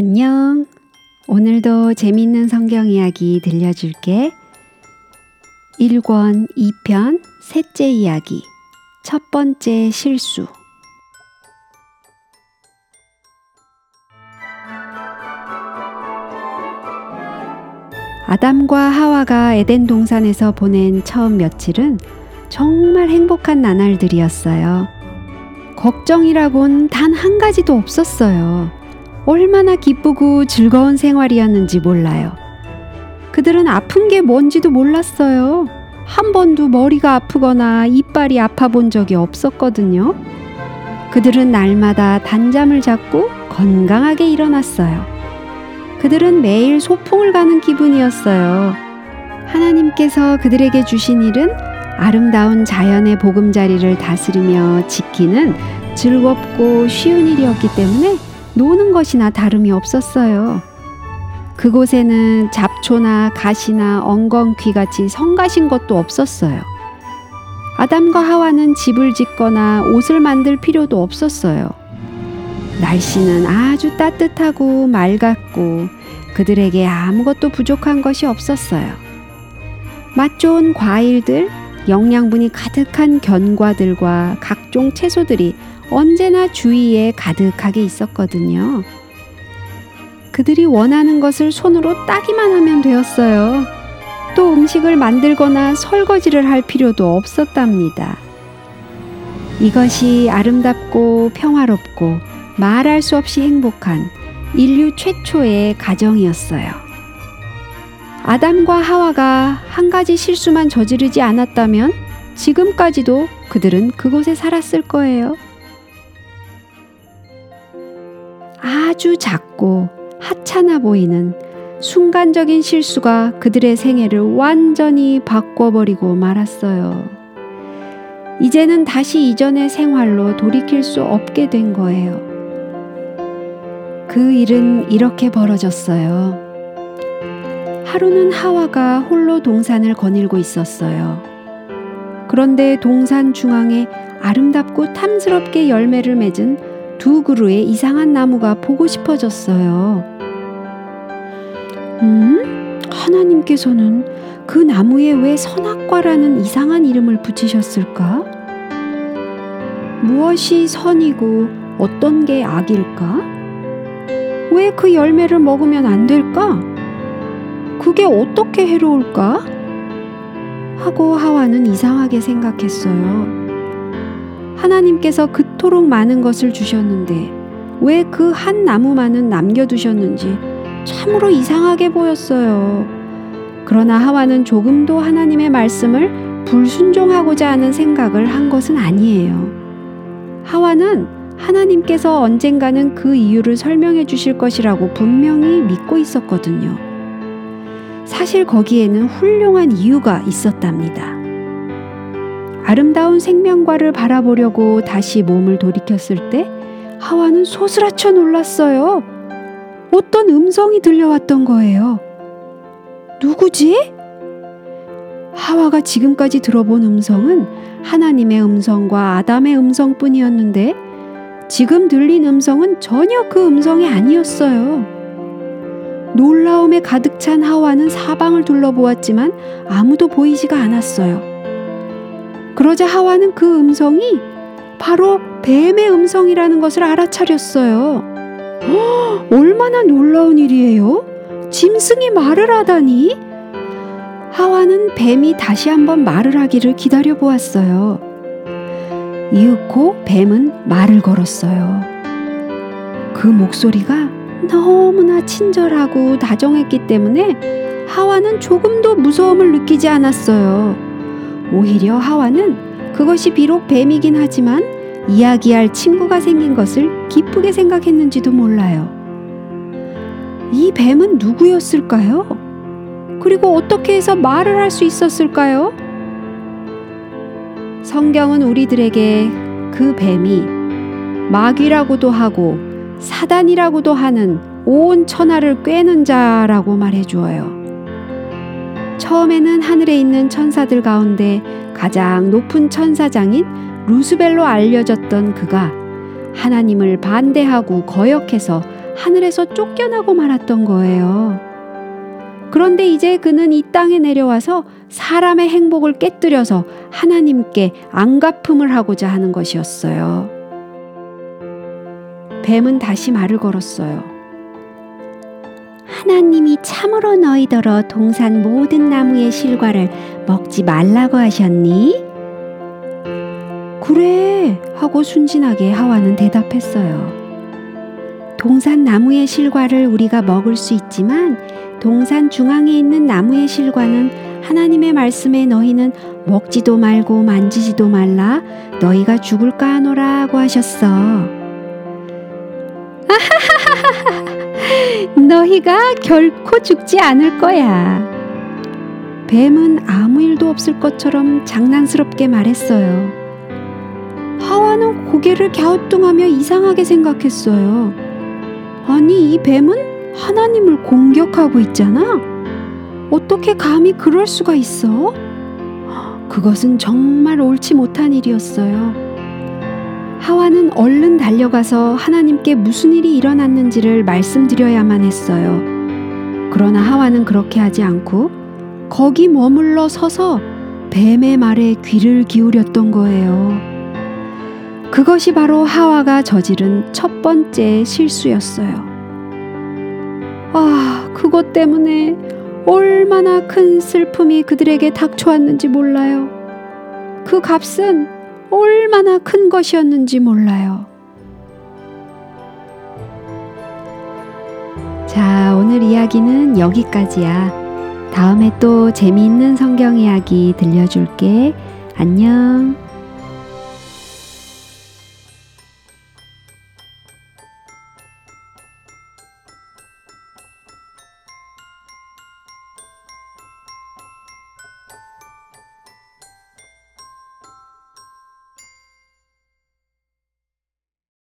안녕. 오늘도 재밌는 성경 이야기 들려줄게. 1권 2편 셋째 이야기. 첫 번째 실수. 아담과 하와가 에덴 동산에서 보낸 처음 며칠은 정말 행복한 나날들이었어요. 걱정이라곤 단 한 가지도 없었어요. 얼마나 기쁘고 즐거운 생활이었는지 몰라요. 그들은 아픈 게 뭔지도 몰랐어요. 한 번도 머리가 아프거나 이빨이 아파 본 적이 없었거든요. 그들은 날마다 단잠을 잡고 건강하게 일어났어요. 그들은 매일 소풍을 가는 기분이었어요. 하나님께서 그들에게 주신 일은 아름다운 자연의 보금자리를 다스리며 지키는 즐겁고 쉬운 일이었기 때문에 노는 것이나 다름이 없었어요. 그곳에는 잡초나 가시나 엉겅퀴 같이 성가신 것도 없었어요. 아담과 하와는 집을 짓거나 옷을 만들 필요도 없었어요. 날씨는 아주 따뜻하고 맑았고 그들에게 아무것도 부족한 것이 없었어요. 맛 좋은 과일들, 영양분이 가득한 견과들과 각종 채소들이 언제나 주위에 가득하게 있었거든요. 그들이 원하는 것을 손으로 따기만 하면 되었어요. 또 음식을 만들거나 설거지를 할 필요도 없었답니다. 이것이 아름답고 평화롭고 말할 수 없이 행복한 인류 최초의 가정이었어요. 아담과 하와가 한 가지 실수만 저지르지 않았다면 지금까지도 그들은 그곳에 살았을 거예요. 아주 작고 하찮아 보이는 순간적인 실수가 그들의 생애를 완전히 바꿔버리고 말았어요. 이제는 다시 이전의 생활로 돌이킬 수 없게 된 거예요. 그 일은 이렇게 벌어졌어요. 하루는 하와가 홀로 동산을 거닐고 있었어요. 그런데 동산 중앙에 아름답고 탐스럽게 열매를 맺은 두 그루의 이상한 나무가 보고 싶어졌어요. 음? 하나님께서는 그 나무에 왜 선악과라는 이상한 이름을 붙이셨을까? 무엇이 선이고 어떤 게 악일까? 왜 그 열매를 먹으면 안 될까? 그게 어떻게 해로울까? 하고 하와는 이상하게 생각했어요. 하나님께서 그토록 많은 것을 주셨는데 왜 그 한 나무만은 남겨두셨는지 참으로 이상하게 보였어요. 그러나 하와는 조금도 하나님의 말씀을 불순종하고자 하는 생각을 한 것은 아니에요. 하와는 하나님께서 언젠가는 그 이유를 설명해 주실 것이라고 분명히 믿고 있었거든요. 사실 거기에는 훌륭한 이유가 있었답니다. 아름다운 생명과를 바라보려고 다시 몸을 돌이켰을 때 하와는 소스라쳐 놀랐어요. 어떤 음성이 들려왔던 거예요. 누구지? 하와가 지금까지 들어본 음성은 하나님의 음성과 아담의 음성뿐이었는데 지금 들린 음성은 전혀 그 음성이 아니었어요. 놀라움에 가득 찬 하와는 사방을 둘러보았지만 아무도 보이지가 않았어요. 그러자 하와는 그 음성이 바로 뱀의 음성이라는 것을 알아차렸어요. 허, 얼마나 놀라운 일이에요? 짐승이 말을 하다니? 하와는 뱀이 다시 한번 말을 하기를 기다려 보았어요. 이윽고 뱀은 말을 걸었어요. 그 목소리가 너무나 친절하고 다정했기 때문에 하와는 조금도 무서움을 느끼지 않았어요. 오히려 하와는 그것이 비록 뱀이긴 하지만 이야기할 친구가 생긴 것을 기쁘게 생각했는지도 몰라요. 이 뱀은 누구였을까요? 그리고 어떻게 해서 말을 할 수 있었을까요? 성경은 우리들에게 그 뱀이 마귀라고도 하고 사단이라고도 하는 온 천하를 꿰는 자라고 말해 주어요. 처음에는 하늘에 있는 천사들 가운데 가장 높은 천사장인 루스벨로 알려졌던 그가 하나님을 반대하고 거역해서 하늘에서 쫓겨나고 말았던 거예요. 그런데 이제 그는 이 땅에 내려와서 사람의 행복을 깨뜨려서 하나님께 안갚음을 하고자 하는 것이었어요. 뱀은 다시 말을 걸었어요. 하나님이 참으로 너희더러 동산 모든 나무의 실과를 먹지 말라고 하셨니? 그래 하고 순진하게 하와는 대답했어요. 동산 나무의 실과를 우리가 먹을 수 있지만 동산 중앙에 있는 나무의 실과는 하나님의 말씀에 너희는 먹지도 말고 만지지도 말라 너희가 죽을까 하노라고 하셨어. 너희가 결코 죽지 않을 거야. 뱀은 아무 일도 없을 것처럼 장난스럽게 말했어요. 하와는 고개를 갸우뚱하며 이상하게 생각했어요. 아니, 이 뱀은 하나님을 공격하고 있잖아? 어떻게 감히 그럴 수가 있어? 그것은 정말 옳지 못한 일이었어요. 하와는 얼른 달려가서 하나님께 무슨 일이 일어났는지를 말씀드려야만 했어요. 그러나 하와는 그렇게 하지 않고 거기 머물러 서서 뱀의 말에 귀를 기울였던 거예요. 그것이 바로 하와가 저지른 첫 번째 실수였어요. 아, 그것 때문에 얼마나 큰 슬픔이 그들에게 닥쳐왔는지 몰라요. 그 값은 얼마나 큰 것이었는지 몰라요. 자, 오늘 이야기는 여기까지야. 다음에 또 재미있는 성경 이야기 들려줄게. 안녕.